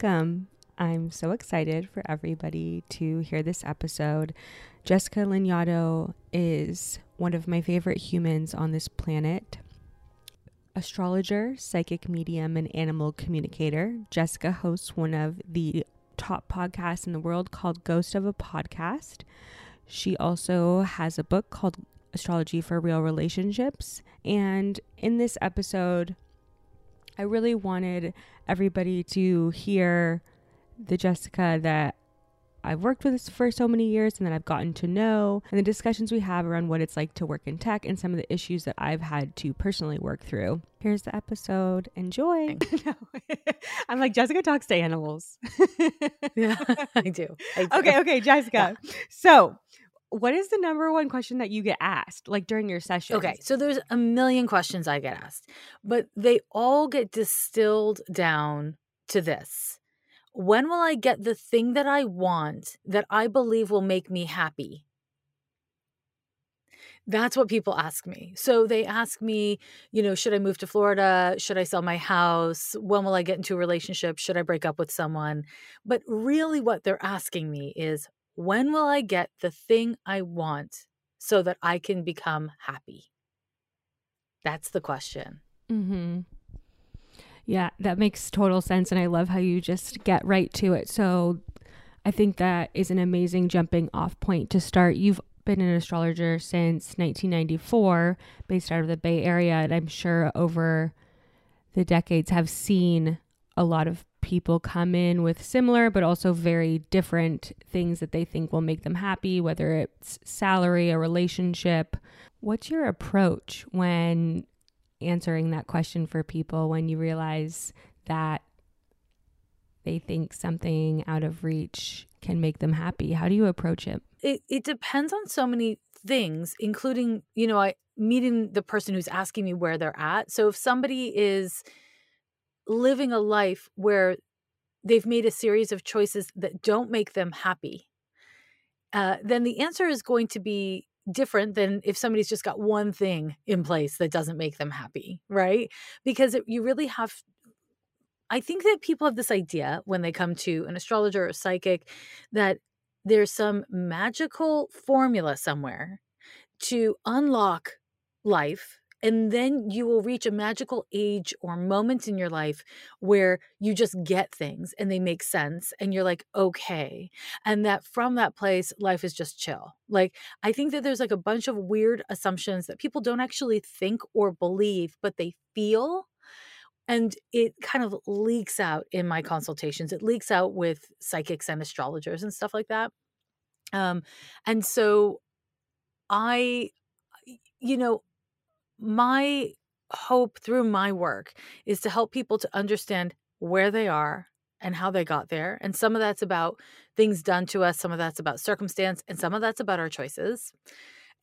Welcome. I'm so excited for everybody to hear this episode. Jessica Lanyadoo is one of my favorite humans on this planet. Astrologer, psychic medium, and animal communicator, Jessica hosts one of the top podcasts in the world called Ghost of a Podcast. She also has a book called Astrology for Real Relationships. And in this episode, I really wanted everybody to hear the Jessica that I've worked with for so many years and that I've gotten to know, and the discussions we have around what it's like to work in tech and some of the issues that I've had to personally work through. Here's the episode. Enjoy. I'm like, Jessica talks to animals. yeah, I do. I do. Okay, okay, Jessica. Yeah. So, what is the number one question that you get asked like during your session? Okay, so there's a million questions I get asked, but they all get distilled down to this. When will I get the thing that I want that I believe will make me happy? That's what people ask me. So they ask me, you know, should I move to Florida? Should I sell my house? When will I get into a relationship? Should I break up with someone? But really, what they're asking me is, when will I get the thing I want so that I can become happy? That's the question. Mm-hmm. Yeah, that makes total sense. And I love how you just get right to it. So I think that is an amazing jumping off point to start. You've been an astrologer since 1994, based out of the Bay Area. And I'm sure over the decades have seen a lot of people come in with similar but also very different things that they think will make them happy, whether it's salary, a relationship. What's your approach when answering that question for people when you realize that they think something out of reach can make them happy? How do you approach it? It, it depends on so many things, including, you know, I meeting the person who's asking me where they're at. So if somebody is living a life where they've made a series of choices that don't make them happy, uh, then the answer is going to be different than if somebody's just got one thing in place that doesn't make them happy, right? Because it, you really have. I think that people have this idea when they come to an astrologer or psychic that there's some magical formula somewhere to unlock life and then you will reach a magical age or moment in your life where you just get things and they make sense and you're like, okay. And that from that place, life is just chill. Like, I think that there's like a bunch of weird assumptions that people don't actually think or believe, but they feel. And it kind of leaks out in my consultations. It leaks out with psychics and astrologers and stuff like that. Um, and so I, you know, my hope through my work is to help people to understand where they are and how they got there. And some of that's about things done to us, some of that's about circumstance, and some of that's about our choices.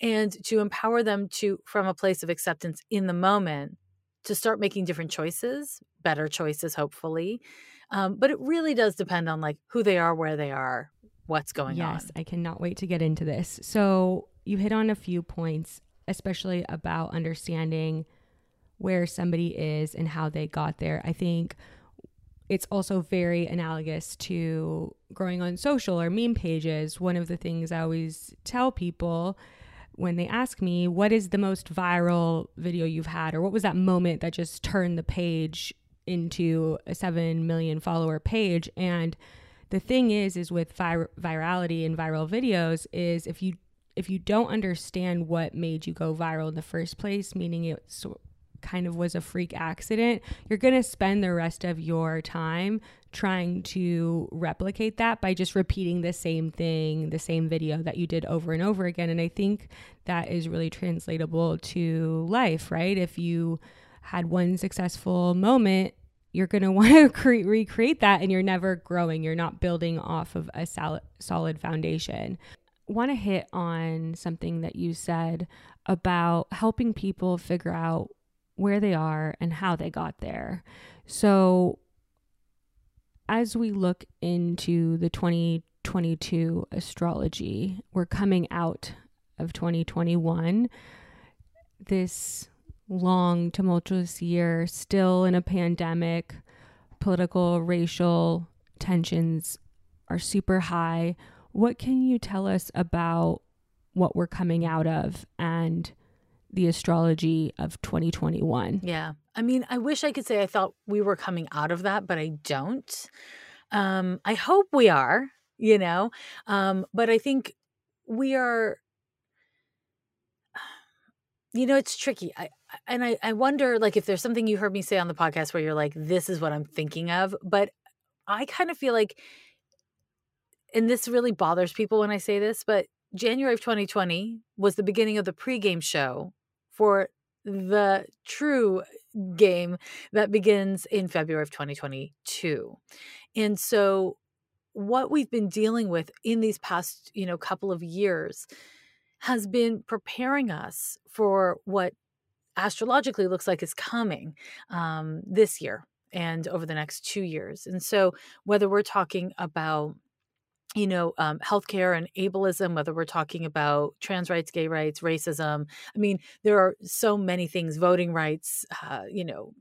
And to empower them to, from a place of acceptance in the moment, to start making different choices, better choices, hopefully. Um, but it really does depend on like who they are, where they are, what's going yes, on. Yes, I cannot wait to get into this. So you hit on a few points especially about understanding where somebody is and how they got there. I think it's also very analogous to growing on social or meme pages. One of the things I always tell people when they ask me, What is the most viral video you've had? or what was that moment that just turned the page into a 7 million follower page? And the thing is, is with vir- virality and viral videos, is if you if you don't understand what made you go viral in the first place, meaning it kind of was a freak accident, you're going to spend the rest of your time trying to replicate that by just repeating the same thing, the same video that you did over and over again. And I think that is really translatable to life, right? If you had one successful moment, you're going to want to cre- recreate that and you're never growing. You're not building off of a solid foundation want to hit on something that you said about helping people figure out where they are and how they got there. So, as we look into the 2022 astrology, we're coming out of 2021. This long, tumultuous year, still in a pandemic, political, racial tensions are super high. What can you tell us about what we're coming out of and the astrology of 2021? Yeah. I mean, I wish I could say I thought we were coming out of that, but I don't. Um, I hope we are, you know, um, but I think we are you know it's tricky i and I, I wonder like if there's something you heard me say on the podcast where you're like this is what i'm thinking of but i kind of feel like and this really bothers people when i say this but january of 2020 was the beginning of the pregame show for the true game that begins in february of 2022 and so what we've been dealing with in these past you know couple of years has been preparing us for what astrologically looks like is coming um, this year and over the next two years. And so, whether we're talking about you know, um, healthcare and ableism, whether we're talking about trans rights, gay rights, racism. I mean, there are so many things, voting rights, uh, you know,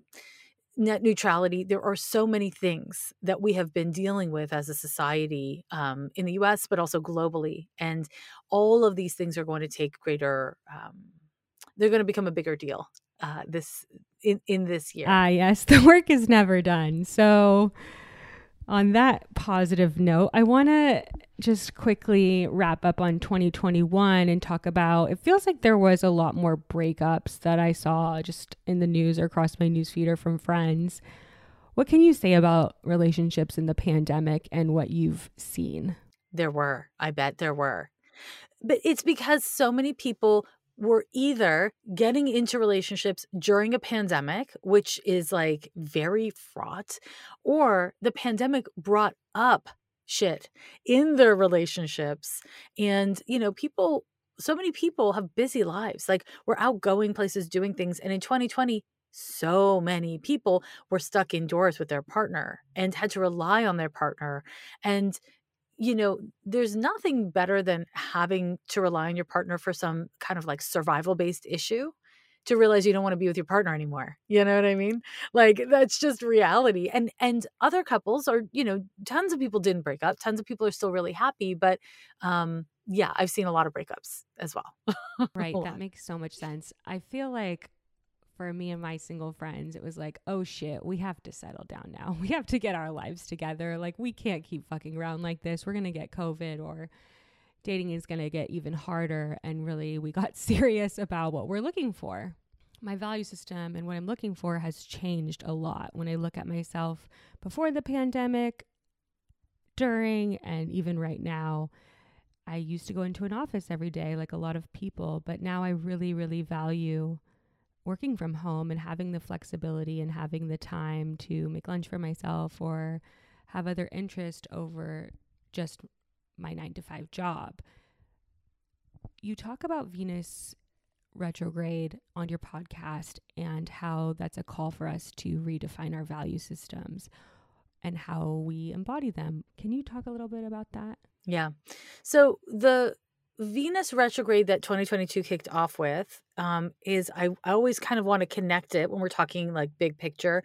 net neutrality there are so many things that we have been dealing with as a society um, in the us but also globally and all of these things are going to take greater um, they're going to become a bigger deal uh, this in, in this year ah yes the work is never done so on that positive note, I want to just quickly wrap up on 2021 and talk about it feels like there was a lot more breakups that I saw just in the news or across my newsfeed or from friends. What can you say about relationships in the pandemic and what you've seen? There were. I bet there were. But it's because so many people were either getting into relationships during a pandemic, which is like very fraught, or the pandemic brought up shit in their relationships. And, you know, people, so many people have busy lives. Like we're out going places, doing things. And in 2020, so many people were stuck indoors with their partner and had to rely on their partner. And you know, there's nothing better than having to rely on your partner for some kind of like survival based issue to realize you don't want to be with your partner anymore. You know what I mean? Like that's just reality. And and other couples are, you know, tons of people didn't break up. Tons of people are still really happy, but um yeah, I've seen a lot of breakups as well. right, that makes so much sense. I feel like for me and my single friends, it was like, oh shit, we have to settle down now. We have to get our lives together. Like, we can't keep fucking around like this. We're going to get COVID or dating is going to get even harder. And really, we got serious about what we're looking for. My value system and what I'm looking for has changed a lot when I look at myself before the pandemic, during, and even right now. I used to go into an office every day like a lot of people, but now I really, really value working from home and having the flexibility and having the time to make lunch for myself or have other interest over just my nine to five job. You talk about Venus retrograde on your podcast and how that's a call for us to redefine our value systems and how we embody them. Can you talk a little bit about that? Yeah. So the Venus retrograde that 2022 kicked off with um, is I, I always kind of want to connect it when we're talking like big picture.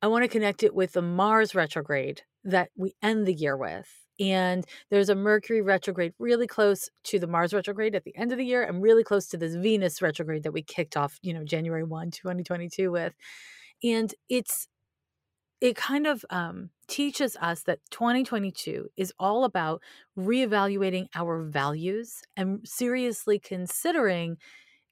I want to connect it with the Mars retrograde that we end the year with. And there's a Mercury retrograde really close to the Mars retrograde at the end of the year and really close to this Venus retrograde that we kicked off, you know, January 1, 2022 with. And it's it kind of um, teaches us that 2022 is all about reevaluating our values and seriously considering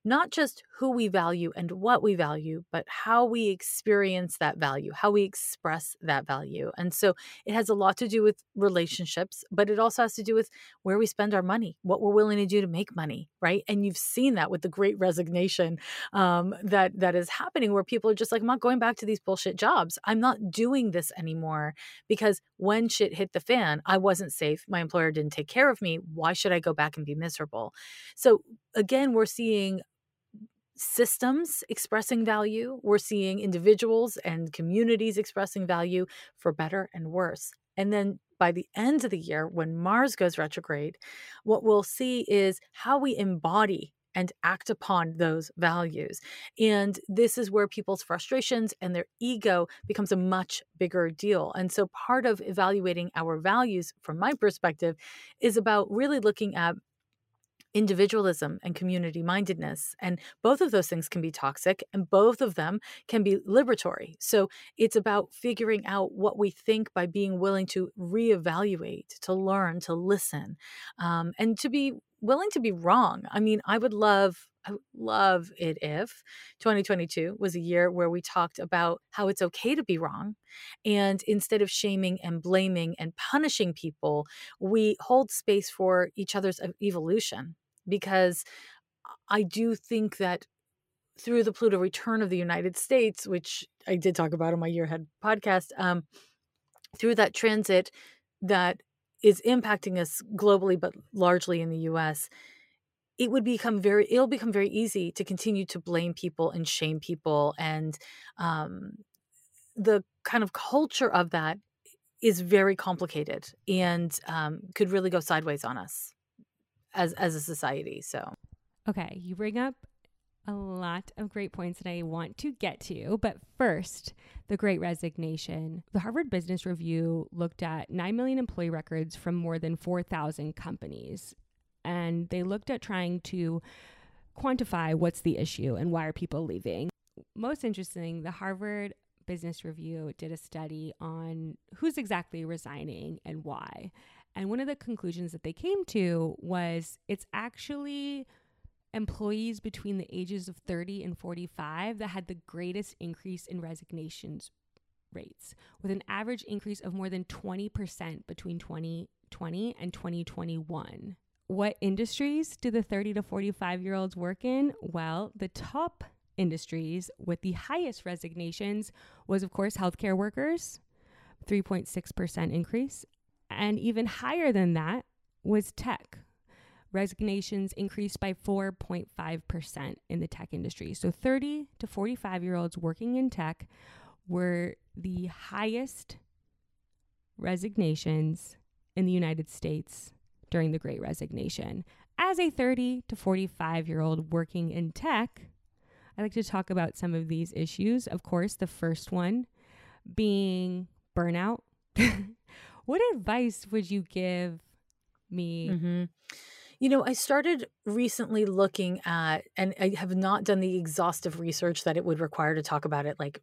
not just who we value and what we value, but how we experience that value, how we express that value. And so it has a lot to do with relationships, but it also has to do with where we spend our money, what we're willing to do to make money, right? And you've seen that with the great resignation um, that that is happening, where people are just like, I'm not going back to these bullshit jobs. I'm not doing this anymore because when shit hit the fan, I wasn't safe. My employer didn't take care of me. Why should I go back and be miserable? So again, we're seeing systems expressing value. We're seeing individuals and communities expressing value for better and worse. And then by the end of the year, when Mars goes retrograde, what we'll see is how we embody and act upon those values. And this is where people's frustrations and their ego becomes a much bigger deal. And so part of evaluating our values from my perspective is about really looking at individualism and community mindedness. And both of those things can be toxic and both of them can be liberatory. So it's about figuring out what we think by being willing to reevaluate, to learn, to listen, um, and to be willing to be wrong. I mean, I would love. I love it if 2022 was a year where we talked about how it's okay to be wrong. And instead of shaming and blaming and punishing people, we hold space for each other's evolution because I do think that through the Pluto return of the United States, which I did talk about on my Year Ahead podcast, um, through that transit that is impacting us globally, but largely in the US, it would become very it'll become very easy to continue to blame people and shame people and um, the kind of culture of that is very complicated and um, could really go sideways on us as as a society. So, okay, you bring up a lot of great points that I want to get to, but first, the Great Resignation. The Harvard Business Review looked at 9 million employee records from more than 4,000 companies, and they looked at trying to quantify what's the issue and why are people leaving. Most interesting, the Harvard Business Review did a study on who's exactly resigning and why. And one of the conclusions that they came to was it's actually employees between the ages of 30 and 45 that had the greatest increase in resignations rates, with an average increase of more than 20% between 2020 and 2021. What industries do the 30 to 45 year olds work in? Well, the top industries with the highest resignations was, of course, healthcare workers, 3.6% increase, and even higher than that was tech. Resignations increased by 4.5% in the tech industry. So 30 to 45 year olds working in tech were the highest resignations in the United States during the Great Resignation. As a 30 to 45 year old working in tech, I like to talk about some of these issues. Of course, the first one being burnout. What advice would you give me? Mm-hmm. You know, I started recently looking at, and I have not done the exhaustive research that it would require to talk about it like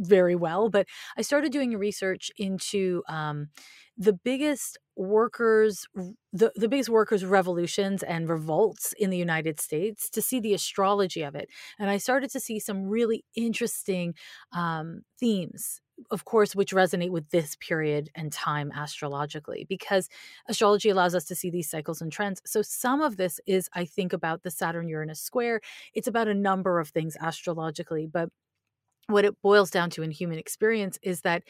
very well, but I started doing research into um, the biggest workers the, the biggest workers revolutions and revolts in the united states to see the astrology of it and i started to see some really interesting um, themes of course, which resonate with this period and time astrologically, because astrology allows us to see these cycles and trends. So, some of this is, I think, about the Saturn Uranus square. It's about a number of things astrologically, but what it boils down to in human experience is that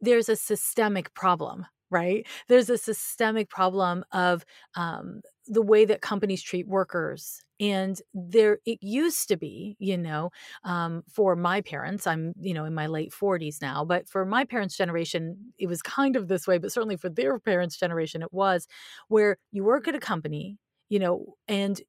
there's a systemic problem right? There's a systemic problem of um, the way that companies treat workers. And there, it used to be, you know, um, for my parents, I'm, you know, in my late 40s now, but for my parents' generation, it was kind of this way, but certainly for their parents' generation, it was where you work at a company, you know, and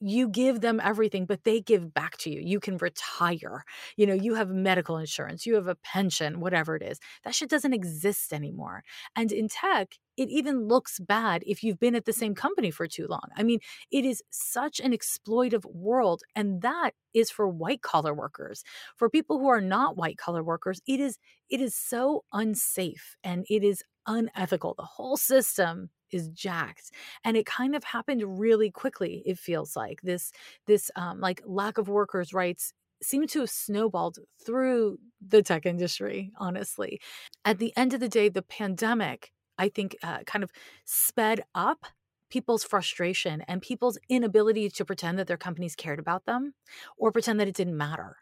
you give them everything but they give back to you. You can retire. You know you have medical insurance you have a pension whatever it is. That shit doesn't exist anymore. And in tech it even looks bad if you've been at the same company for too long. I mean it is such an exploitive world and that is for white collar workers. For people who are not white collar workers it is it is so unsafe and it is unethical. The whole system is jacked and it kind of happened really quickly it feels like. This this um, like lack of workers rights seem to have snowballed through the tech industry honestly. At the end of the day the pandemic i think uh, kind of sped up people's frustration and people's inability to pretend that their companies cared about them or pretend that it didn't matter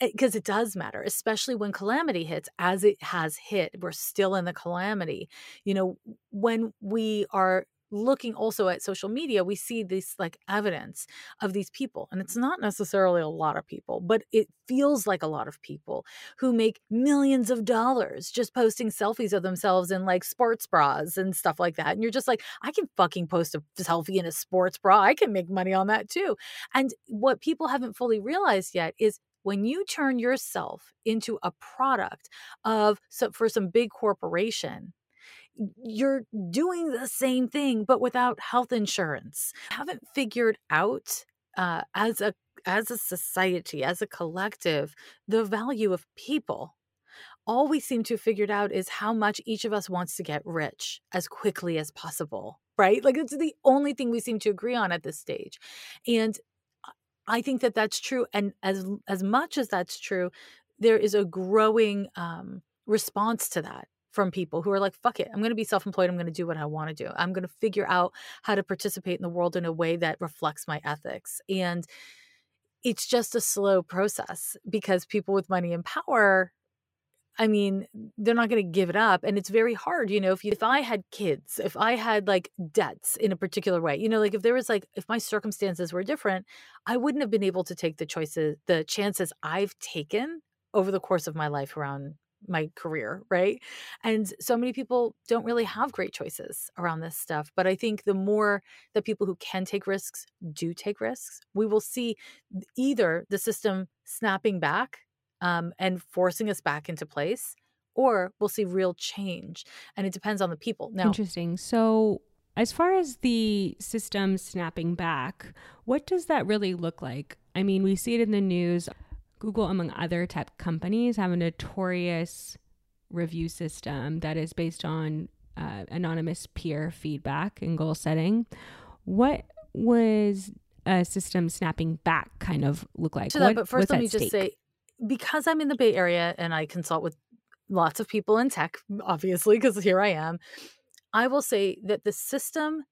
Eh, because it does matter especially when calamity hits as it has hit we're still in the calamity. You know when we are looking also at social media, we see this like evidence of these people. And it's not necessarily a lot of people, but it feels like a lot of people who make millions of dollars just posting selfies of themselves in like sports bras and stuff like that. And you're just like, I can fucking post a selfie in a sports bra. I can make money on that too. And what people haven't fully realized yet is when you turn yourself into a product of so for some big corporation you're doing the same thing but without health insurance. Haven't figured out uh, as a as a society as a collective the value of people. All we seem to have figured out is how much each of us wants to get rich as quickly as possible right? Like it's the only thing we seem to agree on at this stage. And i think that that's true and as as much as that's true there is a growing um, response to that from people who are like, fuck it, I'm going to be self employed. I'm going to do what I want to do. I'm going to figure out how to participate in the world in a way that reflects my ethics. And it's just a slow process because people with money and power I mean, they're not going to give it up. And it's very hard. You know, if you, if I had kids, if I had like debts in a particular way, you know, like if there was like, if my circumstances were different, I wouldn't have been able to take the choices, the chances I've taken over the course of my life around my career, right? And so many people don't really have great choices around this stuff. But I think the more that people who can take risks do take risks, we will see either the system snapping back um, and forcing us back into place, or we'll see real change. And it depends on the people. Now, interesting. So, as far as the system snapping back, what does that really look like? I mean, we see it in the news. Google, among other tech companies, have a notorious review system that is based on uh, anonymous peer feedback and goal setting. What was a system snapping back kind of look like? To that, but first, let me just say because I'm in the Bay Area and I consult with lots of people in tech, obviously, because here I am, I will say that the system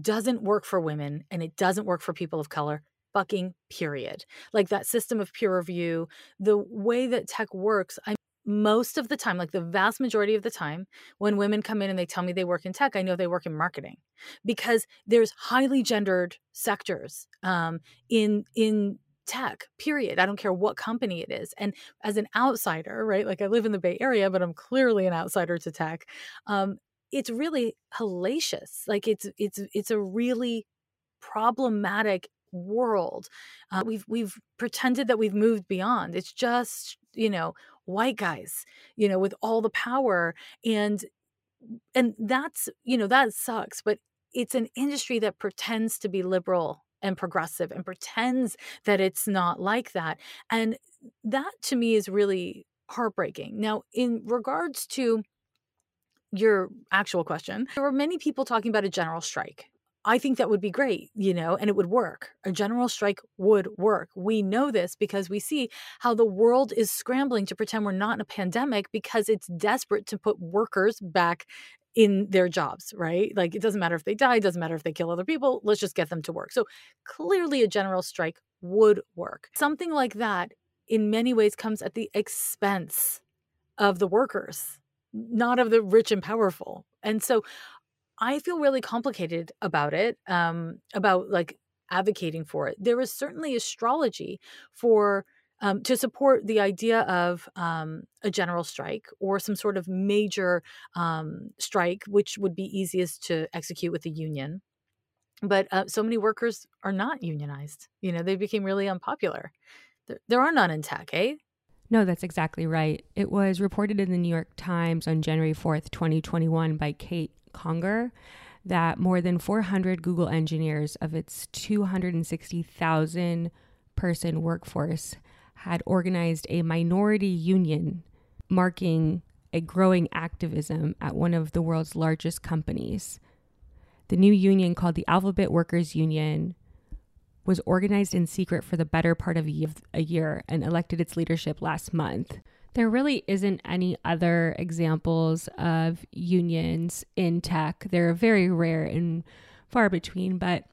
doesn't work for women and it doesn't work for people of color fucking period. Like that system of peer review, the way that tech works, I most of the time, like the vast majority of the time, when women come in and they tell me they work in tech, I know they work in marketing because there's highly gendered sectors um, in in tech period. I don't care what company it is. And as an outsider right like i live in the bay area but i'm clearly an outsider to tech um, it's really hellacious. Like it's it's it's a really problematic world. Uh, we've we've pretended that we've moved beyond. It's just you know white guys, you know, with all the power and and that's you know that sucks. But it's an industry that pretends to be liberal and progressive and pretends that it's not like that. And that to me is really heartbreaking. Now, in regards to your actual question, there were many people talking about a general strike I think that would be great, you know, and it would work. A general strike would work. We know this because we see how the world is scrambling to pretend we're not in a pandemic because it's desperate to put workers back in their jobs, right? Like it doesn't matter if they die, it doesn't matter if they kill other people, let's just get them to work. So clearly a general strike would work. Something like that in many ways comes at the expense of the workers, not of the rich and powerful. And so I feel really complicated about it, um, about like advocating for it. There is certainly astrology for um, to support the idea of um, a general strike or some sort of major um, strike, which would be easiest to execute with a union. But uh, so many workers are not unionized. You know, they became really unpopular. There, there are none in tech, eh? No, that's exactly right. It was reported in the New York Times on January 4th, 2021 by Kate Conger that more than 400 Google engineers of its 260,000 person workforce had organized a minority union marking a growing activism at one of the world's largest companies. The new union, called the Alphabet Workers Union, was organized in secret for the better part of a year and elected its leadership last month there really isn't any other examples of unions in tech. They're very rare and far between, but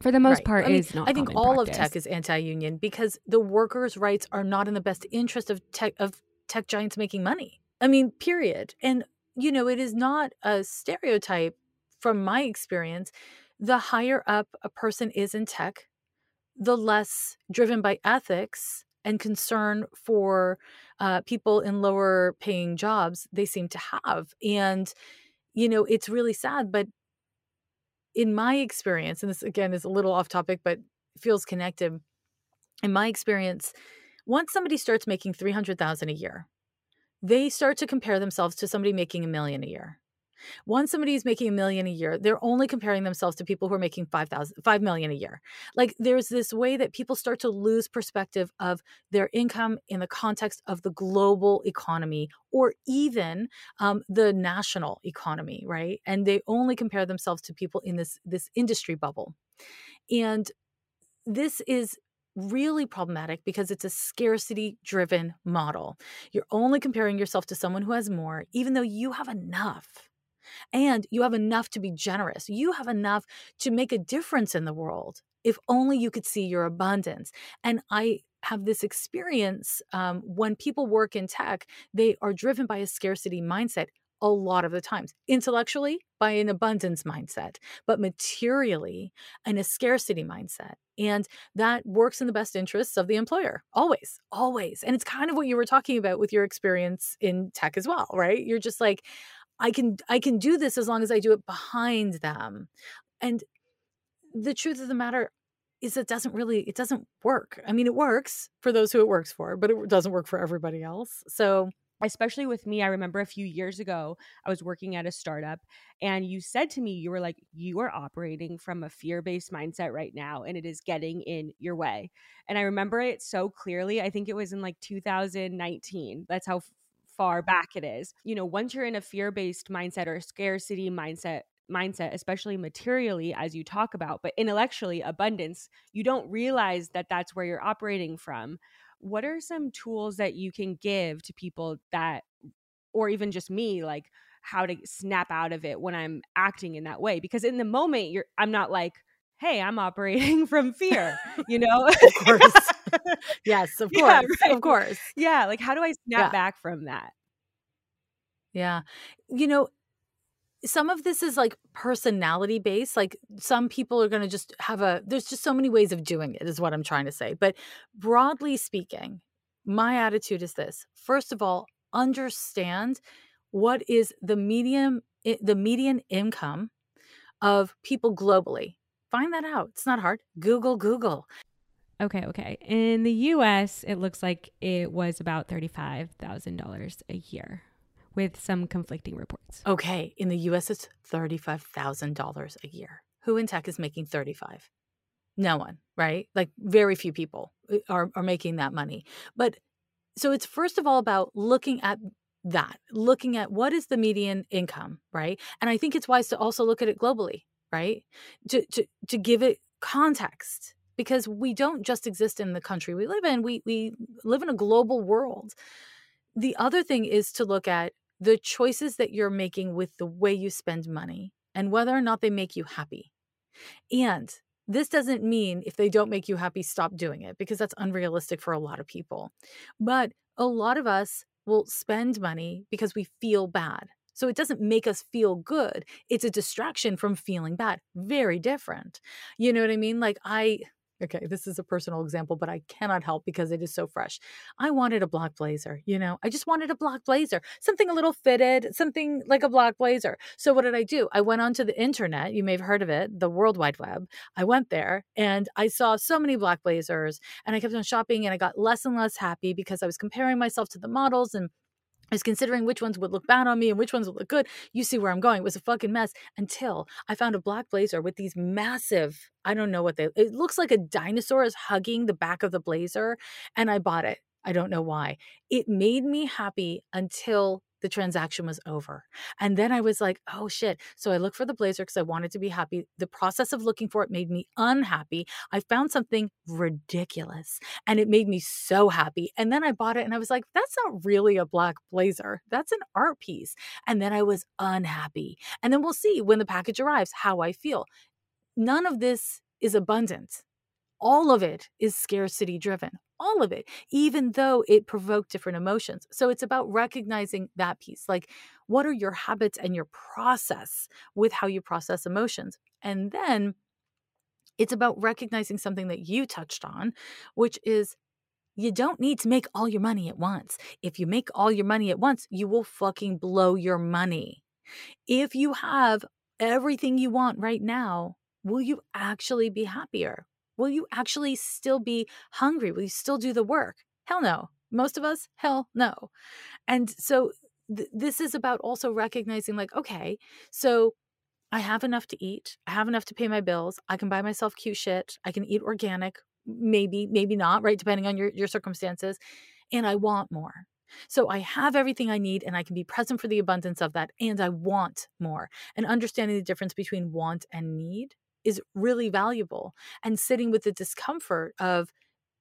for the most right. part, I mean, is not. I think all practice. of tech is anti-union because the workers' rights are not in the best interest of tech of tech giants making money. I mean, period. And you know, it is not a stereotype from my experience, the higher up a person is in tech, the less driven by ethics and concern for uh, people in lower paying jobs they seem to have. And, you know, it's really sad. But in my experience, and this again is a little off topic, but feels connected. In my experience, once somebody starts making 300,000 a year, they start to compare themselves to somebody making a million a year. Once somebody is making a million a year, they're only comparing themselves to people who are making 5,000 5 million a year. Like there's this way that people start to lose perspective of their income in the context of the global economy or even um, the national economy, right? And they only compare themselves to people in this this industry bubble. And this is really problematic because it's a scarcity driven model. You're only comparing yourself to someone who has more, even though you have enough. And you have enough to be generous. You have enough to make a difference in the world if only you could see your abundance. And I have this experience um, when people work in tech, they are driven by a scarcity mindset a lot of the times. Intellectually, by an abundance mindset, but materially, in a scarcity mindset. And that works in the best interests of the employer, always, always. And it's kind of what you were talking about with your experience in tech as well, right? You're just like, I can I can do this as long as I do it behind them. And the truth of the matter is it doesn't really it doesn't work. I mean it works for those who it works for, but it doesn't work for everybody else. So especially with me, I remember a few years ago, I was working at a startup, and you said to me, you were like, you are operating from a fear based mindset right now, and it is getting in your way. And I remember it so clearly. I think it was in like 2019. That's how far back it is. You know, once you're in a fear based mindset or scarcity mindset, mindset, especially materially, as you talk about, but intellectually, abundance, you don't realize that that's where you're operating from. What are some tools that you can give to people that or even just me like how to snap out of it when i'm acting in that way? Because in the moment you're i'm not like hey i'm operating from fear you know? Of course yes of course yeah, right. of course. Yeah like how do i snap yeah. back from that? Yeah. You know some of this is like personality based like some people are going to just have a there's just so many ways of doing it is what i'm trying to say but broadly speaking my attitude is this first of all understand what is the medium the median income of people globally. Find that out it's not hard google google okay okay in the us it looks like it was about $35000 a year with some conflicting reports. Okay, in the US it's $35,000 a year. Who in tech is making 35? No one, right? Like very few people uh, are are making that money. But so it's first of all about looking at that, looking at what is the median income, right? And I think it's wise to also look at it globally, right? To to to give it context because we don't just exist in the country we live in. We we live in a global world. The other thing is to look at the choices that you're making with the way you spend money and whether or not they make you happy. And this doesn't mean if they don't make you happy, stop doing it because that's unrealistic for a lot of people. But a lot of us will spend money because we feel bad. So it doesn't make us feel good. It's a distraction from feeling bad. Very different. You know what I mean? Like, I okay, this is a personal example, but I cannot help because it is so fresh. I wanted a black blazer, you know, I just wanted a black blazer, something a little fitted, something like a black blazer. So what did I do? I went onto the internet. You may have heard of it, the World Wide Web. I went there and I saw so many black blazers and I kept on shopping and I got less and less happy because I was comparing myself to the models and was considering which ones would look bad on me and which ones would look good. You see where I'm going. It was a fucking mess until I found a black blazer with these massive, I don't know what they, it looks like a dinosaur is hugging the back of the blazer. And I bought it. I don't know why. It made me happy until the transaction was over. And then I was like, oh shit. So I looked for the blazer because I wanted to be happy. The process of looking for it made me unhappy. I found something ridiculous and it made me so happy. And then I bought it and I was like, that's not really a black blazer. That's an art piece. And then I was unhappy. And then we'll see when the package arrives how I feel. None of this is abundant. All of it is scarcity driven all of it, even though it provoked different emotions. So it's about recognizing that piece. Like, what are your habits and your process with how you process emotions? And then it's about recognizing something that you touched on, which is you don't need to make all your money at once. If you make all your money at once, you will fucking blow your money. If you have everything you want right now, will you actually be happier? Will you actually still be hungry? Will you still do the work? Hell no. Most of us, hell no. And so th- this is about also recognizing, like, okay, so I have enough to eat. I have enough to pay my bills. I can buy myself cute shit. I can eat organic, maybe, maybe not, right? Depending on your, your circumstances. And I want more. So I have everything I need and I can be present for the abundance of that. And I want more. And understanding the difference between want and need is really valuable. And sitting with the discomfort of,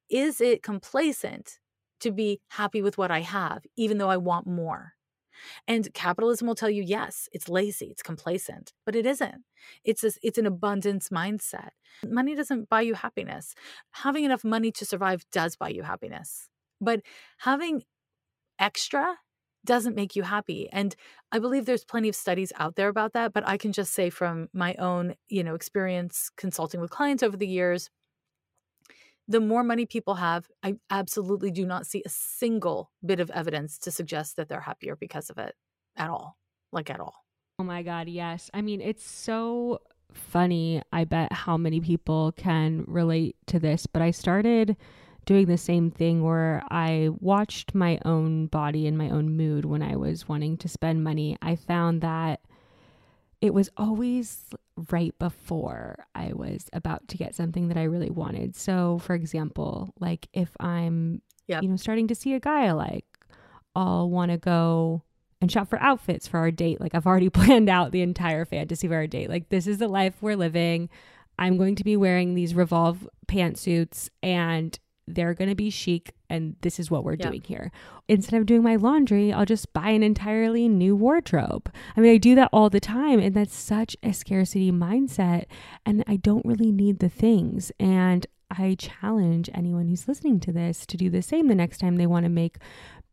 is it complacent to be happy with what I have, even though I want more? And capitalism will tell you, yes, it's lazy, it's complacent, but it isn't. It's a, it's an abundance mindset. Money doesn't buy you happiness. Having enough money to survive does buy you happiness. But having extra doesn't make you happy. And I believe there's plenty of studies out there about that, but I can just say from my own, you know, experience consulting with clients over the years, the more money people have, I absolutely do not see a single bit of evidence to suggest that they're happier because of it at all. Like at all. Oh my God, yes. I mean, it's so funny. I bet how many people can relate to this, but I started doing the same thing where I watched my own body and my own mood when I was wanting to spend money. I found that it was always right before I was about to get something that I really wanted. So, for example, like if I'm, yep. you know, starting to see a guy I like, I'll want to go and shop for outfits for our date. Like I've already planned out the entire fantasy for our date. Like this is the life we're living. I'm going to be wearing these revolve pantsuits and they're going to be chic and this is what we're yep. doing here. Instead of doing my laundry, I'll just buy an entirely new wardrobe. I mean, I do that all the time and that's such a scarcity mindset and I don't really need the things and I challenge anyone who's listening to this to do the same the next time they want to make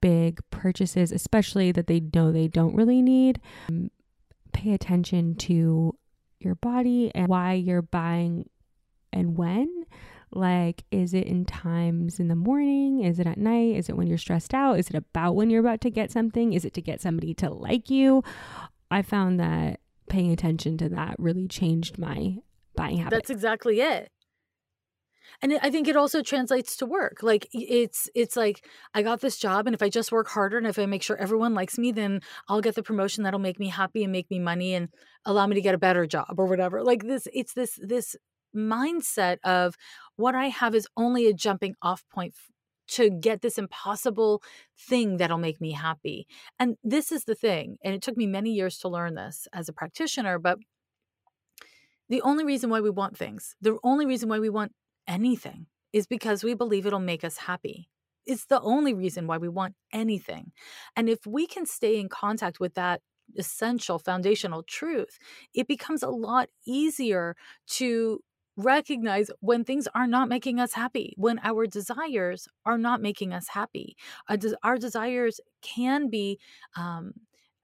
big purchases, especially that they know they don't really need. Um, pay attention to your body and why you're buying and when like, is it in times in the morning? Is it at night? Is it when you're stressed out? Is it about when you're about to get something? Is it to get somebody to like you? I found that paying attention to that really changed my buying habit. That's exactly it. And I think it also translates to work. Like it's it's like I got this job and if I just work harder and if I make sure everyone likes me, then I'll get the promotion that'll make me happy and make me money and allow me to get a better job or whatever. Like this it's this this mindset of what I have is only a jumping off point to get this impossible thing that'll make me happy. And this is the thing. And it took me many years to learn this as a practitioner, but the only reason why we want things, the only reason why we want anything is because we believe it'll make us happy. It's the only reason why we want anything. And if we can stay in contact with that essential foundational truth, it becomes a lot easier to recognize when things are not making us happy, when our desires are not making us happy. Our, desires can be um,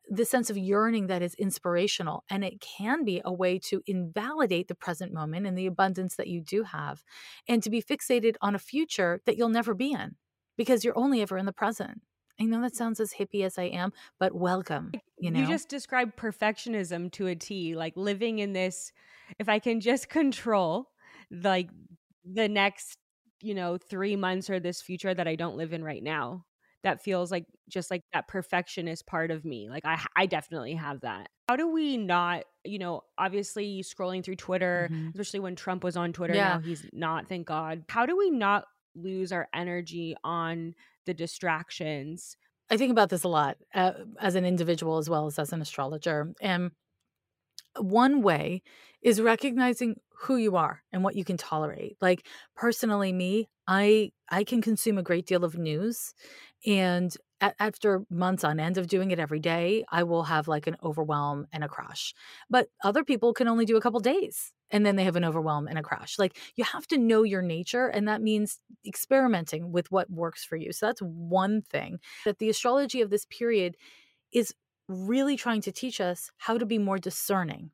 the sense of yearning that is inspirational, and it can be a way to invalidate the present moment and the abundance that you do have, and to be fixated on a future that you'll never be in because you're only ever in the present. I know that sounds as hippie as I am, but welcome. You know, you just described perfectionism to a T, like living in this. If I can just control like the next, you know, three months or this future that I don't live in right now, that feels like just like that perfectionist part of me. Like I, I definitely have that. How do we not, you know, obviously scrolling through Twitter, mm-hmm. especially when Trump was on Twitter, yeah. now he's not, thank God. How do we not lose our energy on the distractions. I think about this a lot uh, as an individual as well as as an astrologer. And one way is recognizing who you are and what you can tolerate. Like personally me, I I can consume a great deal of news and a- after months on end of doing it every day, I will have like an overwhelm and a crush. But other people can only do a couple days and then they have an overwhelm and a crash. Like you have to know your nature, and that means experimenting with what works for you. So that's one thing that the astrology of this period is really trying to teach us how to be more discerning,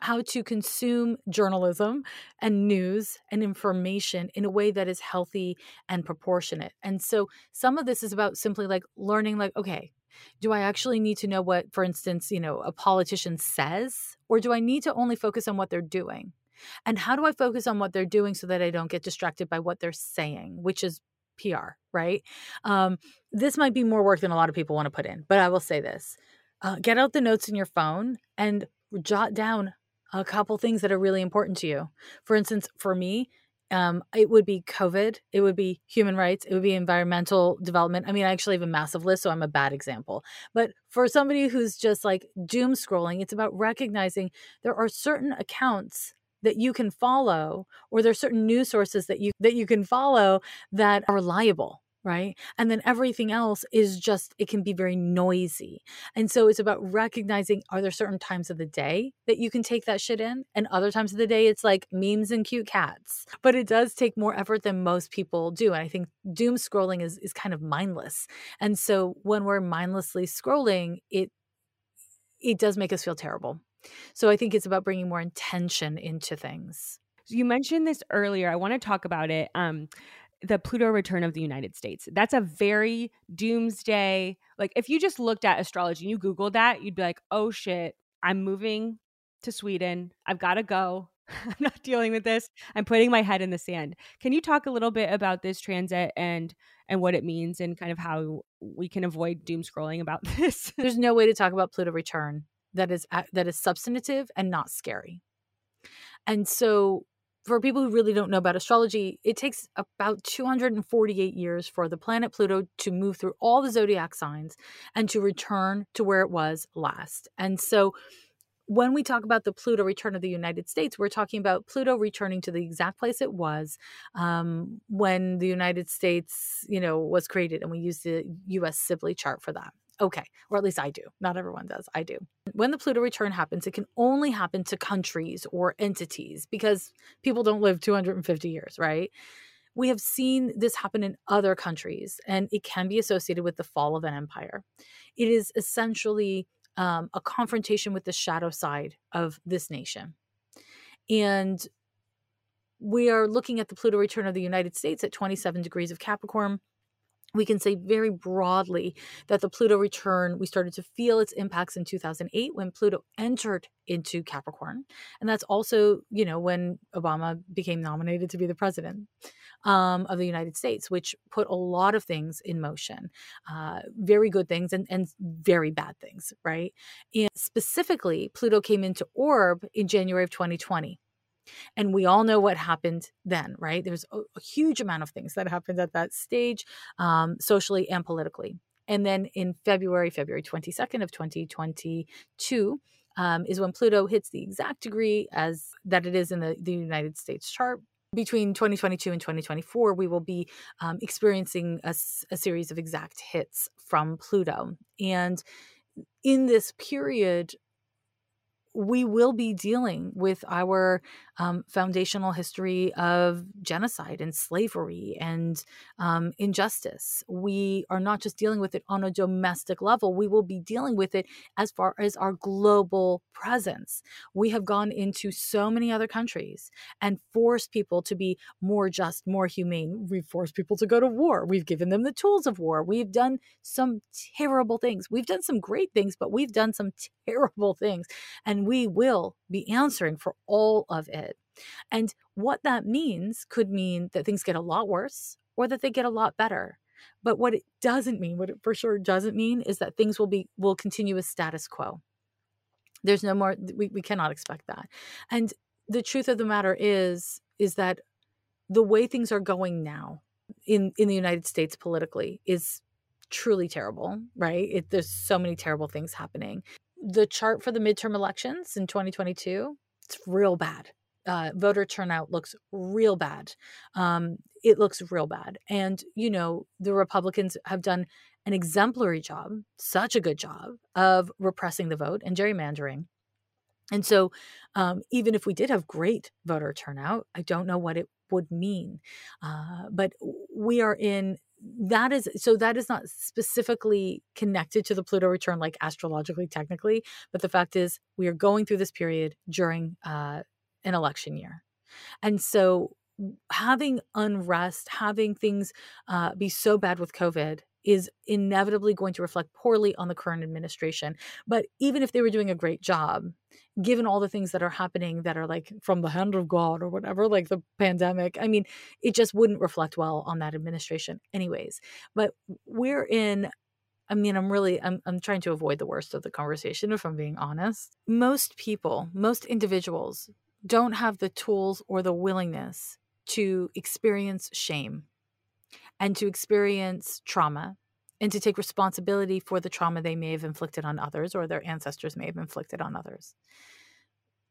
how to consume journalism and news and information in a way that is healthy and proportionate. And so some of this is about simply like learning, like, okay, do I actually need to know what, for instance, you know, a politician says? Or do I need to only focus on what they're doing? And how do I focus on what they're doing so that I don't get distracted by what they're saying, which is PR, right? Um, this might be more work than a lot of people want to put in, but I will say this uh, get out the notes in your phone and jot down a couple things that are really important to you. For instance, for me, um, it would be COVID, it would be human rights, it would be environmental development. I mean, I actually have a massive list, so I'm a bad example. But for somebody who's just like doom scrolling, it's about recognizing there are certain accounts that you can follow or there's certain news sources that you that you can follow that are reliable right? And then everything else is just, it can be very noisy. And so it's about recognizing are there certain times of the day that you can take that shit in? And other times of the day, it's like memes and cute cats. But it does take more effort than most people do. And I think doom scrolling is, is kind of mindless. And so when we're mindlessly scrolling, it, it does make us feel terrible. So I think it's about bringing more intention into things. You mentioned this earlier. I want to talk about it. Um, the Pluto return of the United States. That's a very doomsday. Like if you just looked at astrology and you googled that, you'd be like, "Oh shit, I'm moving to Sweden. I've got to go. I'm not dealing with this. I'm putting my head in the sand." Can you talk a little bit about this transit and and what it means and kind of how we can avoid doom scrolling about this? There's no way to talk about Pluto return that is uh, that is substantive and not scary. And so for people who really don't know about astrology, it takes about 248 years for the planet Pluto to move through all the zodiac signs and to return to where it was last. And so when we talk about the Pluto return of the United States, we're talking about Pluto returning to the exact place it was um, when the United States, you know, was created, and we use the U.S. Sibley chart for that. Okay, or at least I do. Not everyone does. I do. When the Pluto return happens, it can only happen to countries or entities because people don't live 250 years, right? We have seen this happen in other countries, and it can be associated with the fall of an empire. It is essentially um, a confrontation with the shadow side of this nation. And we are looking at the Pluto return of the United States at 27 degrees of Capricorn we can say very broadly that the Pluto return, we started to feel its impacts in 2008 when Pluto entered into Capricorn. And that's also, you know, when Obama became nominated to be the president um, of the United States, which put a lot of things in motion, uh, very good things and, and very bad things, right? And specifically, Pluto came into orb in January of 2020. And we all know what happened then, right? There's a, a huge amount of things that happened at that stage, um, socially and politically. And then in February, February 22nd of 2022, um, is when Pluto hits the exact degree as that it is in the, the United States chart. Between 2022 and 2024, we will be um, experiencing a, a series of exact hits from Pluto. And in this period, we will be dealing with our um, foundational history of genocide and slavery and um, injustice. We are not just dealing with it on a domestic level, we will be dealing with it as far as our global presence. We have gone into so many other countries and forced people to be more just, more humane. We've forced people to go to war. We've given them the tools of war. We've done some terrible things. We've done some great things, but we've done some terrible things. And we will be answering for all of it. And what that means could mean that things get a lot worse or that they get a lot better. But what it doesn't mean, what it for sure doesn't mean, is that things will be will continue as status quo. There's no more we, we cannot expect that. And the truth of the matter is, is that the way things are going now in, in the United States politically is truly terrible, right? It, there's so many terrible things happening the chart for the midterm elections in 2022, it's real bad. Uh, voter turnout looks real bad. Um, it looks real bad. And, you know, the Republicans have done an exemplary job, such a good job of repressing the vote and gerrymandering. And so, um, even if we did have great voter turnout, I don't know what it would mean. Uh, but we are in that is so that is not specifically connected to the Pluto return, like astrologically, technically. But the fact is, we are going through this period during uh, an election year. And so, having unrest, having things uh, be so bad with COVID is inevitably going to reflect poorly on the current administration. But even if they were doing a great job, given all the things that are happening that are like from the hand of God or whatever, like the pandemic, I mean, it just wouldn't reflect well on that administration, anyways. But we're in I mean, I'm really I'm I'm trying to avoid the worst of the conversation if I'm being honest. Most people, most individuals don't have the tools or the willingness to experience shame and to experience trauma and to take responsibility for the trauma they may have inflicted on others or their ancestors may have inflicted on others.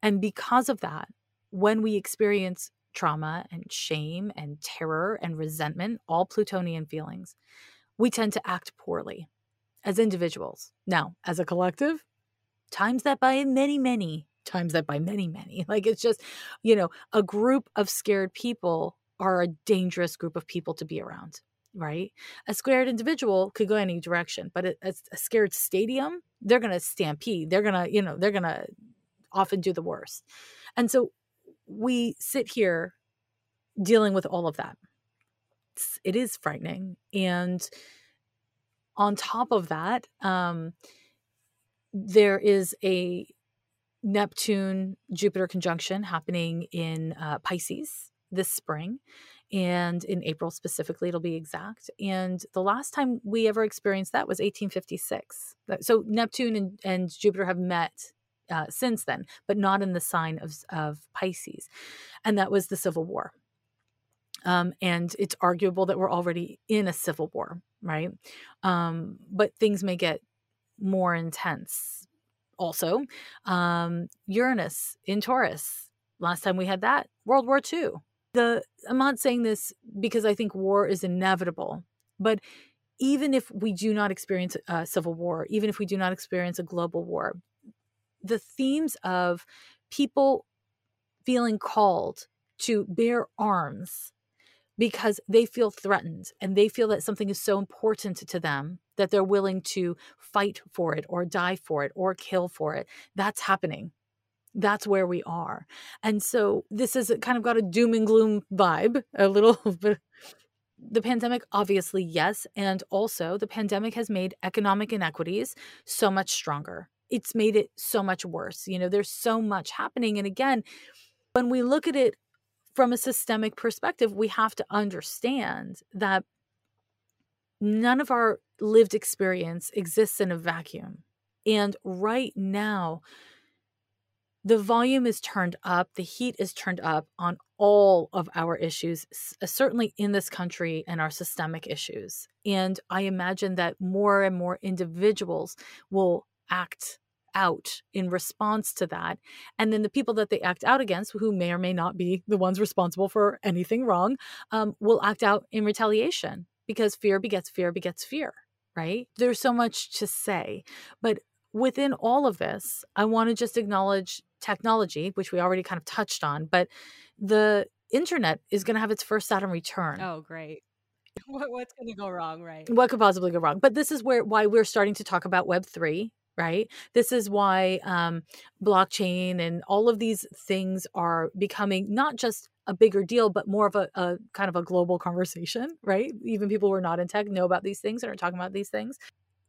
And because of that, when we experience trauma and shame and terror and resentment, all Plutonian feelings, we tend to act poorly as individuals. Now, as a collective, times that by many, many, times that by many, many. Like it's just, you know, a group of scared people are a dangerous group of people to be around, right? A scared individual could go any direction, but a, a scared stadium, they're going to stampede. They're going to, you know, they're going to often do the worst. And so we sit here dealing with all of that. It's, it is frightening. And on top of that, um, there is a Neptune Jupiter conjunction happening in uh, Pisces this spring and in April specifically, it'll be exact. And the last time we ever experienced that was 1856. So Neptune and, and Jupiter have met uh, since then, but not in the sign of, of Pisces. And that was the Civil War. Um, and it's arguable that we're already in a civil war, right? Um, but things may get more intense. Also, um, Uranus in Taurus. Last time we had that, World War II the I'm not saying this because I think war is inevitable, but even if we do not experience a civil war, even if we do not experience a global war, the themes of people feeling called to bear arms because they feel threatened and they feel that something is so important to them that they're willing to fight for it or die for it or kill for it. That's happening that's where we are. And so this has kind of got a doom and gloom vibe, a little bit. The pandemic, obviously, yes. And also, the pandemic has made economic inequities so much stronger. It's made it so much worse. You know, there's so much happening. And again, when we look at it from a systemic perspective, we have to understand that none of our lived experience exists in a vacuum. And right now, the volume is turned up, the heat is turned up on all of our issues, uh, certainly in this country and our systemic issues. And I imagine that more and more individuals will act out in response to that. And then the people that they act out against, who may or may not be the ones responsible for anything wrong, um, will act out in retaliation because fear begets fear begets fear, right? There's so much to say. But within all of this, I want to just acknowledge technology, which we already kind of touched on, but the internet is going to have its first Saturn return. Oh, great. What, what's going to go wrong, right? What could possibly go wrong? But this is where why we're starting to talk about Web three, right? This is why um, blockchain and all of these things are becoming not just a bigger deal, but more of a, a kind of a global conversation, right? Even people who are not in tech know about these things and are talking about these things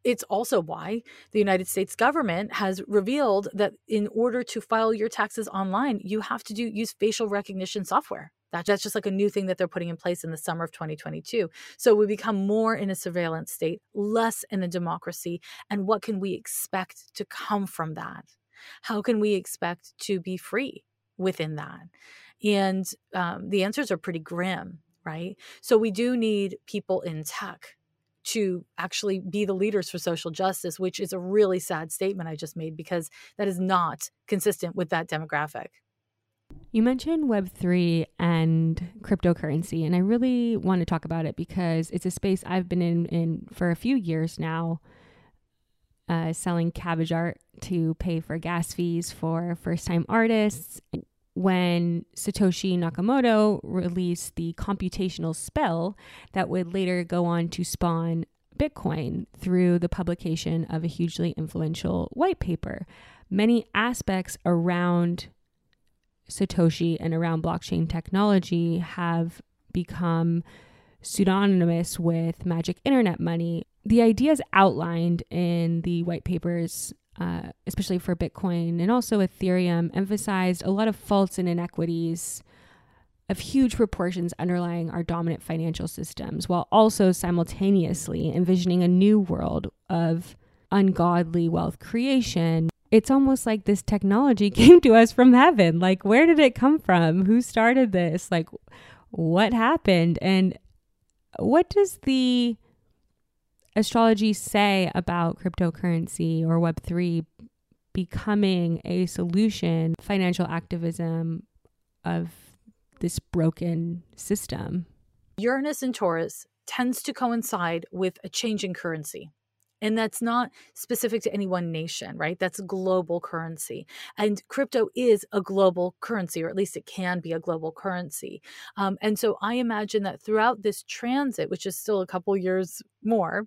it's also why the United States government has revealed that in order to file your taxes online, you have to do use facial recognition software. That, that's just like a new thing that they're putting in place in the summer of 2022. So we become more in a surveillance state, less in a democracy. And what can we expect to come from that? How can we expect to be free within that? And um, the answers are pretty grim, right? So we do need people in tech to actually be the leaders for social justice, which is a really sad statement I just made because that is not consistent with that demographic. You mentioned Web3 and cryptocurrency, and I really want to talk about it because it's a space I've been in, in for a few years now. uh, selling cabbage art to pay for gas fees for first time artists. When Satoshi Nakamoto released the computational spell that would later go on to spawn Bitcoin through the publication of a hugely influential white paper. Many aspects around Satoshi and around blockchain technology have become pseudonymous with magic internet money. The ideas outlined in the white papers, uh, especially for Bitcoin and also Ethereum, emphasized a lot of faults and inequities of huge proportions underlying our dominant financial systems, while also simultaneously envisioning a new world of ungodly wealth creation. It's almost like this technology came to us from heaven. Like, where did it come from? Who started this? Like, what happened? And what does the astrology say about cryptocurrency or Web3 becoming a solution, financial activism of this broken system? Uranus in Taurus tends to coincide with a change in currency. And that's not specific to any one nation, right? That's global currency. And crypto is a global currency, or at least it can be a global currency. Um, and so I imagine that throughout this transit, which is still a couple years more,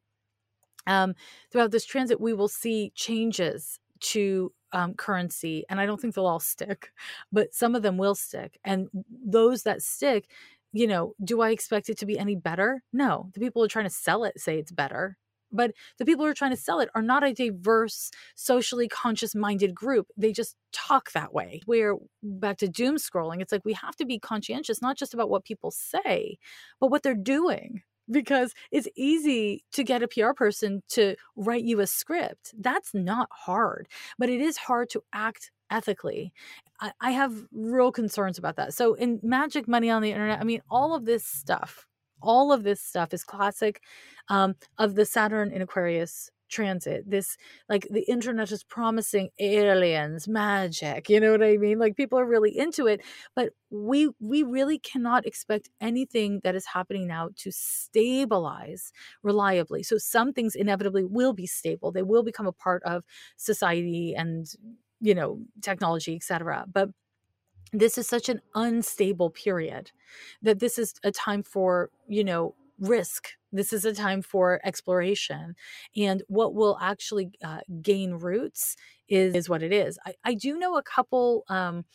um, throughout this transit, we will see changes to um, currency. And I don't think they'll all stick, but some of them will stick. And those that stick, you know, do I expect it to be any better? No. The people who are trying to sell it say it's better. But the people who are trying to sell it are not a diverse, socially conscious minded group. They just talk that way. Where back to doom scrolling, it's like we have to be conscientious, not just about what people say, but what they're doing. Because it's easy to get a PR person to write you a script. That's not hard, but it is hard to act ethically. I, I have real concerns about that. So, in magic money on the internet, I mean, all of this stuff, all of this stuff is classic um, of the Saturn in Aquarius transit this like the internet is promising aliens magic you know what i mean? Like people are really into it but we we really cannot expect anything that is happening now to stabilize reliably. So some things inevitably will be stable they will become a part of society and you know technology etc but this is such an unstable period that this is a time for you know risk this is a time for exploration and what will actually uh, gain roots is, is what it is I, I do know a couple um,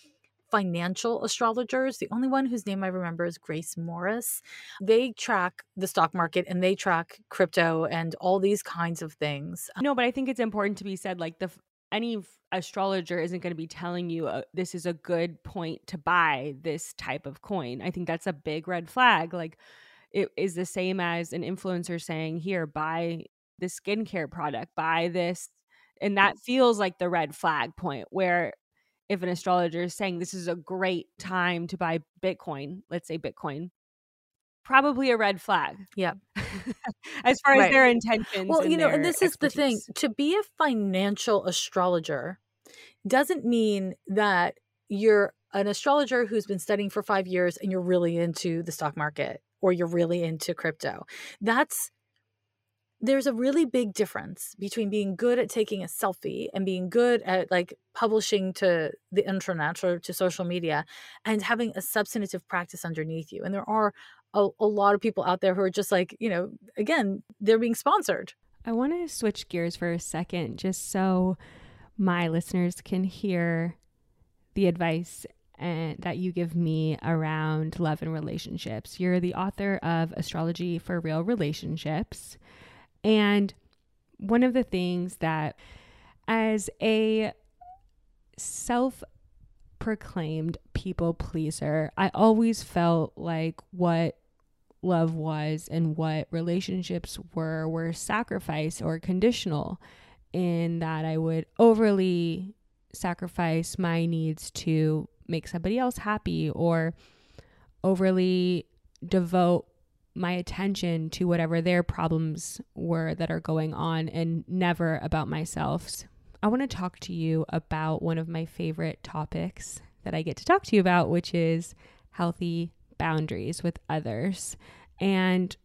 financial astrologers. The only one whose name I remember is Grace Morris. They track the stock market and they track crypto and all these kinds of things. No, but I think it's important to be said like the any astrologer isn't going to be telling you uh, this is a good point to buy this type of coin. I think that's a big red flag. Like it is the same as an influencer saying, "Here, buy this skincare product, buy this." And that feels like the red flag point where if an astrologer is saying this is a great time to buy Bitcoin, let's say Bitcoin, probably a red flag. Yeah. as far right. as their intentions. Well, you know, and this expertise. is the thing to be a financial astrologer doesn't mean that you're an astrologer who's been studying for five years and you're really into the stock market or you're really into crypto. That's there's a really big difference between being good at taking a selfie and being good at like publishing to the internet or to social media and having a substantive practice underneath you. And there are a, a lot of people out there who are just like, you know, again, they're being sponsored. I want to switch gears for a second just so my listeners can hear the advice and that you give me around love and relationships. You're the author of Astrology for Real Relationships. And one of the things that as a self proclaimed people pleaser, I always felt like what love was and what relationships were were sacrifice or conditional in that I would overly sacrifice my needs to make somebody else happy or overly devote my attention to whatever their problems were that are going on and never about myself. I want to talk to you about one of my favorite topics that I get to talk to you about, which is healthy boundaries with others and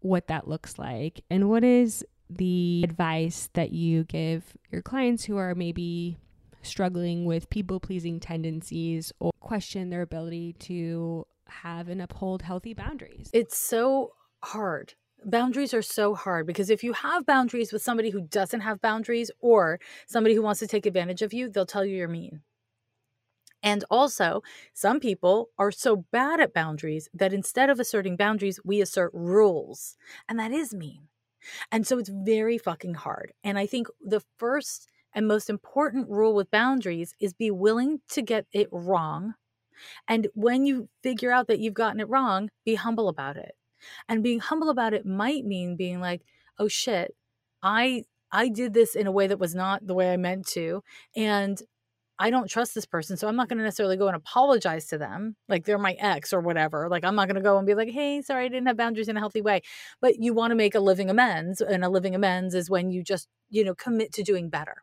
what that looks like and what is the advice that you give your clients who are maybe struggling with people pleasing tendencies or question their ability to have and uphold healthy boundaries? It's so hard. Boundaries are so hard because if you have boundaries with somebody who doesn't have boundaries or somebody who wants to take advantage of you, they'll tell you you're mean. And also, some people are so bad at boundaries that instead of asserting boundaries, we assert rules. And that is mean. And so it's very fucking hard. And I think the first and most important rule with boundaries is be willing to get it wrong. And when you figure out that you've gotten it wrong, be humble about it. And being humble about it might mean being like, "Oh shit, I I did this in a way that was not the way I meant to, and I don't trust this person, so I'm not going to necessarily go and apologize to them, like they're my ex or whatever. Like I'm not going to go and be like, "Hey, sorry, I didn't have boundaries in a healthy way." But you want to make a living amends, and a living amends is when you just, you know, commit to doing better.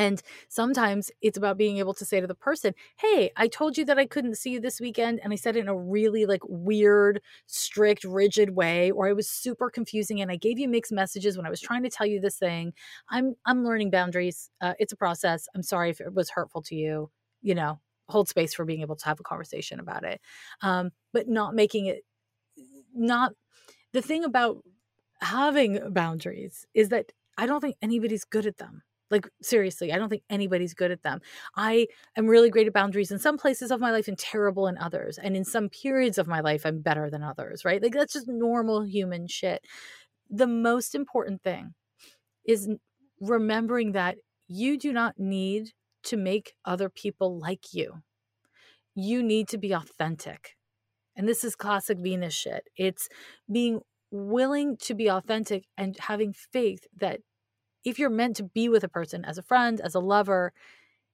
And sometimes it's about being able to say to the person, Hey, I told you that I couldn't see you this weekend. And I said it in a really like weird, strict, rigid way, or I was super confusing and I gave you mixed messages when I was trying to tell you this thing. I'm I'm learning boundaries. Uh, it's a process. I'm sorry if it was hurtful to you. You know, hold space for being able to have a conversation about it. Um, but not making it not the thing about having boundaries is that I don't think anybody's good at them like, seriously, I don't think anybody's good at them. I am really great at boundaries in some places of my life and terrible in others. And in some periods of my life, I'm better than others, right? Like, that's just normal human shit. The most important thing is remembering that you do not need to make other people like you. You need to be authentic. And this is classic Venus shit. It's being willing to be authentic and having faith that if you're meant to be with a person as a friend, as a lover,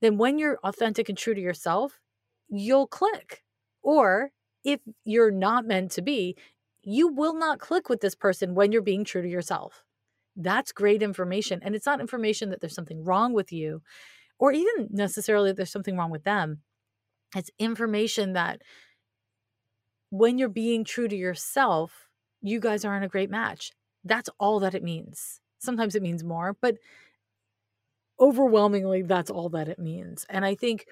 then when you're authentic and true to yourself, you'll click. Or if you're not meant to be, you will not click with this person when you're being true to yourself. That's great information. And it's not information that there's something wrong with you or even necessarily there's something wrong with them. It's information that when you're being true to yourself, you guys aren't a great match. That's all that it means. Sometimes it means more, but overwhelmingly, that's all that it means. And I think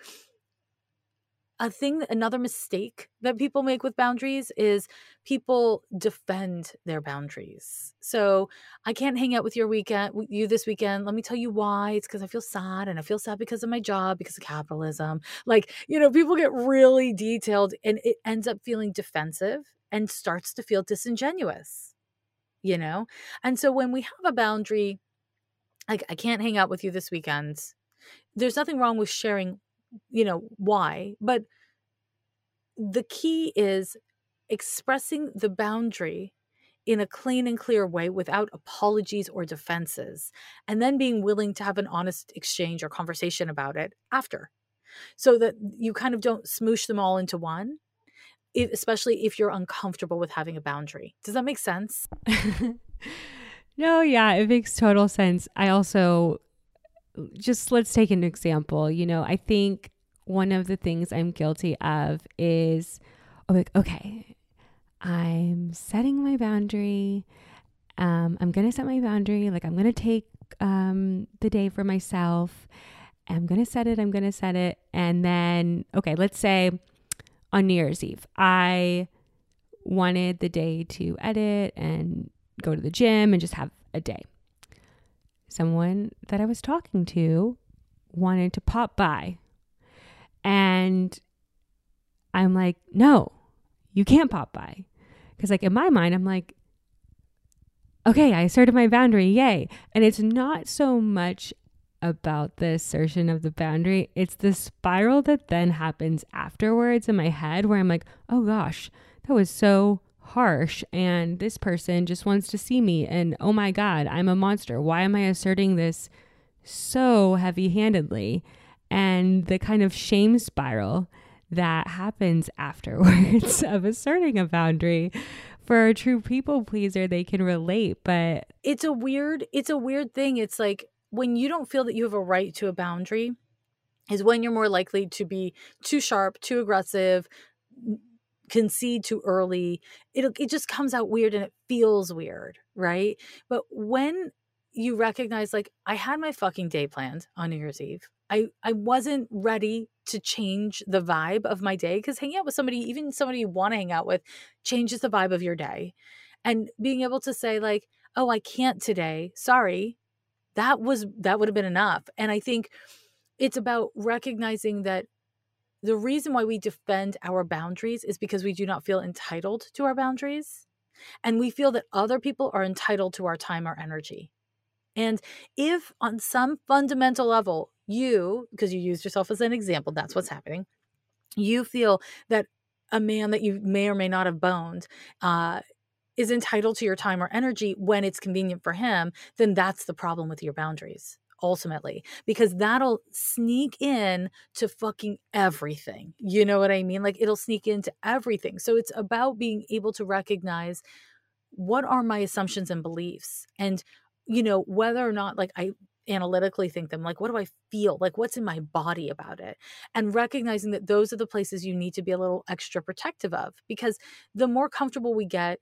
a thing another mistake that people make with boundaries is people defend their boundaries. So i can't hang out with your weekend with you this weekend. Let me tell you why. It's because i feel sad and i feel sad because of my job because of capitalism. Like you know people get really detailed and it ends up feeling defensive and starts to feel disingenuous you know? And so when we have a boundary, like I can't hang out with you this weekend, there's nothing wrong with sharing, you know, why, but the key is expressing the boundary in a clean and clear way without apologies or defenses, and then being willing to have an honest exchange or conversation about it after. So that you kind of don't smoosh them all into one, if, especially if you're uncomfortable with having a boundary. Does that make sense? no, yeah, it makes total sense. I also just let's take an example. You know, I think one of the things I'm guilty of is oh, like, okay, I'm setting my boundary. Um, I'm gonna set my boundary. Like I'm gonna take um, the day for myself. I'm gonna set it. I'm gonna set it. And then, okay, let's say on New Year's Eve. I wanted the day to edit and go to the gym and just have a day. Someone that I was talking to wanted to pop by. And I'm like, no, you can't pop by. Because, like, in my mind, I'm like, okay, I asserted my boundary, yay. And it's not so much about the assertion of the boundary. It's the spiral that then happens afterwards in my head where I'm like, oh gosh, that was so harsh. And this person just wants to see me. And oh my God, I'm a monster. Why am I asserting this so heavy handedly? And the kind of shame spiral that happens afterwards of asserting a boundary for a true people pleaser they can relate but it's a weird it's a weird thing it's like when you don't feel that you have a right to a boundary is when you're more likely to be too sharp, too aggressive, concede too early. It it just comes out weird and it feels weird right? But when you recognize like i had my fucking day planned on new year's eve. I i wasn't ready to change the vibe of my day because hanging out with somebody even somebody you want to hang out with changes the vibe of your day. And being able to say like oh i can't today. Sorry that was that would have been enough and i think it's about recognizing that the reason why we defend our boundaries is because we do not feel entitled to our boundaries. And we feel that other people are entitled to our time or energy. And if on some fundamental level, you, because you used yourself as an example, that's what's happening, you feel that a man that you may or may not have boned uh, is entitled to your time or energy when it's convenient for him, then that's the problem with your boundaries ultimately because that'll sneak in to fucking everything. You know what I mean? Like it'll sneak into everything. So it's about being able to recognize what are my assumptions and beliefs and you know whether or not like I analytically think them like what do i feel like what's in my body about it and recognizing that those are the places you need to be a little extra protective of because the more comfortable we get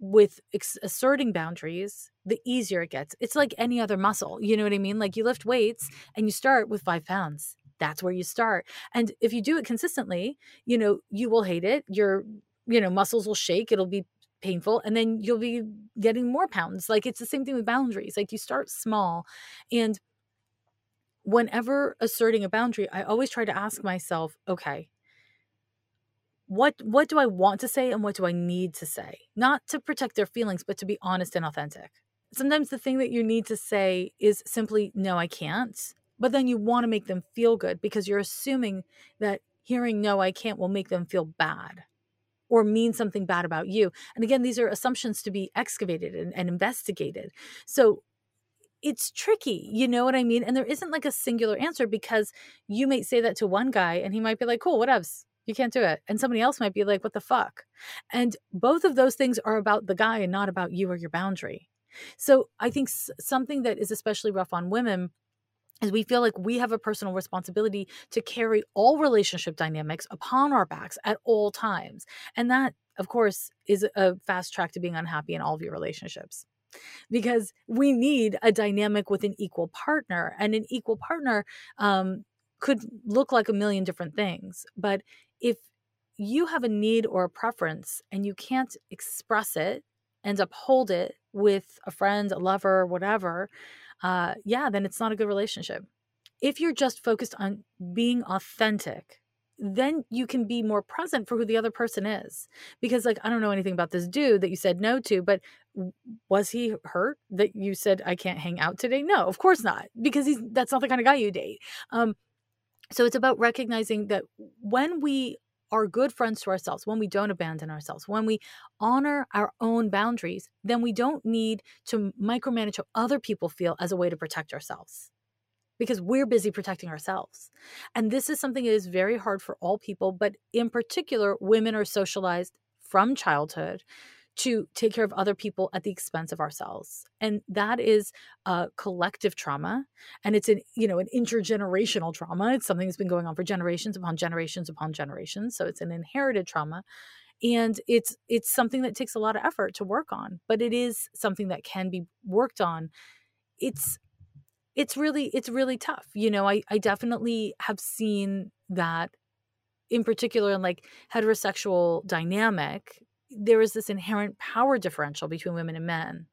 with ex- asserting boundaries, the easier it gets. It's like any other muscle. You know what I mean? Like you lift weights and you start with five pounds. That's where you start. And if you do it consistently, you know, you will hate it. Your, you know, muscles will shake. It'll be painful. And then you'll be getting more pounds. Like it's the same thing with boundaries. Like you start small. And whenever asserting a boundary, I always try to ask myself, okay, what what do I want to say and what do I need to say? Not to protect their feelings, but to be honest and authentic. Sometimes the thing that you need to say is simply no, I can't. But then you want to make them feel good because you're assuming that hearing no, I can't will make them feel bad or mean something bad about you. And again, these are assumptions to be excavated and, and investigated. So it's tricky, you know what I mean? And there isn't like a singular answer because you might say that to one guy and he might be like, cool, whatevs you can't do it. And somebody else might be like, what the fuck? And both of those things are about the guy and not about you or your boundary. So I think something that is especially rough on women is we feel like we have a personal responsibility to carry all relationship dynamics upon our backs at all times. And that, of course, is a fast track to being unhappy in all of your relationships because we need a dynamic with an equal partner and an equal partner um, could look like a million different things but if you have a need or a preference and you can't express it and uphold it with a friend, a lover, whatever, uh, yeah, then it's not a good relationship. If you're just focused on being authentic, then you can be more present for who the other person is. Because, like, I don't know anything about this dude that you said no to, but was he hurt that you said I can't hang out today? No, of course not, because he's that's not the kind of guy you date. Um, so it's about recognizing that when we are good friends to ourselves, when we don't abandon ourselves, when we honor our own boundaries, then we don't need to micromanage how other people feel as a way to protect ourselves because we're busy protecting ourselves. And this is something that is very hard for all people, but in particular, women are socialized from childhood to take care of other people at the expense of ourselves. And that is a collective trauma and it's an you know an intergenerational trauma. It's something that's been going on for generations upon generations upon generations so it's an inherited trauma. And it's it's something that takes a lot of effort to work on but it is something that can be worked on. It's it's really it's really tough you know? I i definitely have seen that in particular in like heterosexual dynamic there is this inherent power differential between women and men.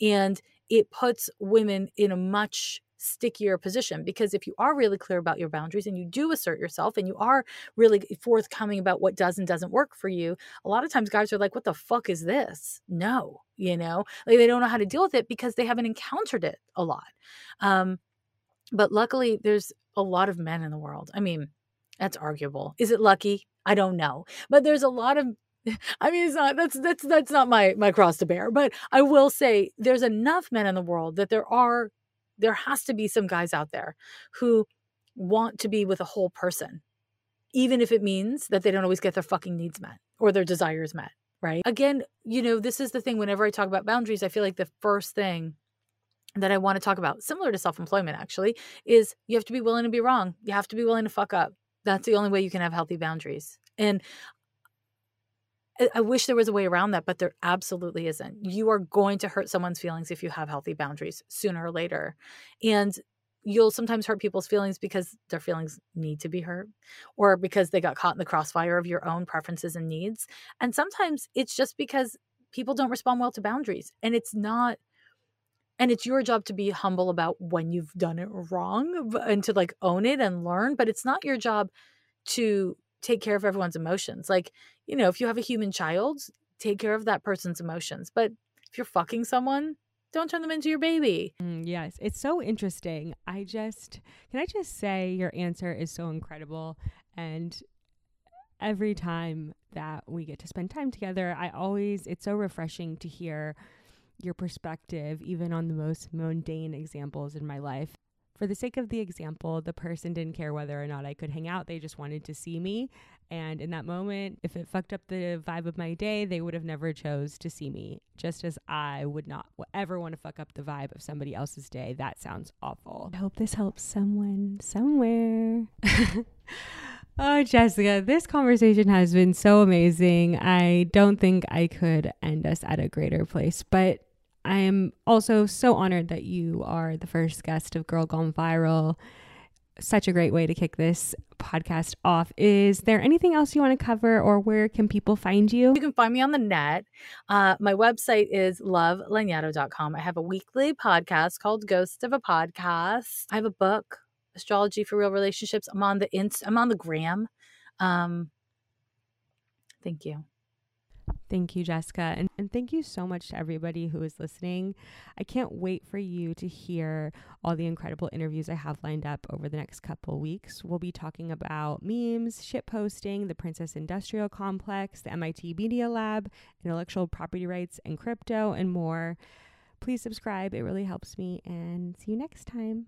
And it puts women in a much stickier position because if you are really clear about your boundaries and you do assert yourself and you are really forthcoming about what does and doesn't work for you, a lot of times guys are like, What the fuck is this? No, you know, like they don't know how to deal with it because they haven't encountered it a lot. Um, but luckily, there's a lot of men in the world. I mean, that's arguable. Is it lucky? I don't know. But there's a lot of I mean, it's not that's that's that's not my my cross to bear. But I will say there's enough men in the world that there are there has to be some guys out there who want to be with a whole person, even if it means that they don't always get their fucking needs met or their desires met. Right. Again, you know, this is the thing. Whenever I talk about boundaries, I feel like the first thing that I want to talk about, similar to self employment actually, is you have to be willing to be wrong. You have to be willing to fuck up. That's the only way you can have healthy boundaries. And I wish there was a way around that, but there absolutely isn't. You are going to hurt someone's feelings if you have healthy boundaries sooner or later. And you'll sometimes hurt people's feelings because their feelings need to be hurt or because they got caught in the crossfire of your own preferences and needs. And sometimes it's just because people don't respond well to boundaries. And it's not and it's your job to be humble about when you've done it wrong and to like own it and learn, but it's not your job to take care of everyone's emotions. Like, you know, if you have a human child, take care of that person's emotions. But if you're fucking someone, don't turn them into your baby. Mm, yes, it's so interesting. I just, can I just say your answer is so incredible. And every time that we get to spend time together, I always, it's so refreshing to hear your perspective, even on the most mundane examples in my life. For the sake of the example, the person didn't care whether or not I could hang out. They just wanted to see me. And in that moment, if it fucked up the vibe of my day, they would have never chose to see me. Just as I would not ever want to fuck up the vibe of somebody else's day. That sounds awful. I hope this helps someone somewhere. Oh, Jessica, this conversation has been so amazing. I don't think I could end us at a greater place, but I am also so honored that you are the first guest of Girl Gone Viral. Such a great way to kick this podcast off. Is there anything else you want to cover, or where can people find you? You can find me on the net. Uh, my website is lovelanyadoo.com. I have a weekly podcast called Ghost of a Podcast. I have a book, Astrology for Real Relationships. I'm on the inst- I'm on the gram. Um, thank you. Thank you, Jessica. And, and thank you so much to everybody who is listening. I can't wait for you to hear all the incredible interviews I have lined up over the next couple weeks. We'll be talking about memes, shit posting, the Princess Industrial Complex, the MIT Media Lab, intellectual property rights and crypto, and more. Please subscribe, it really helps me. And see you next time.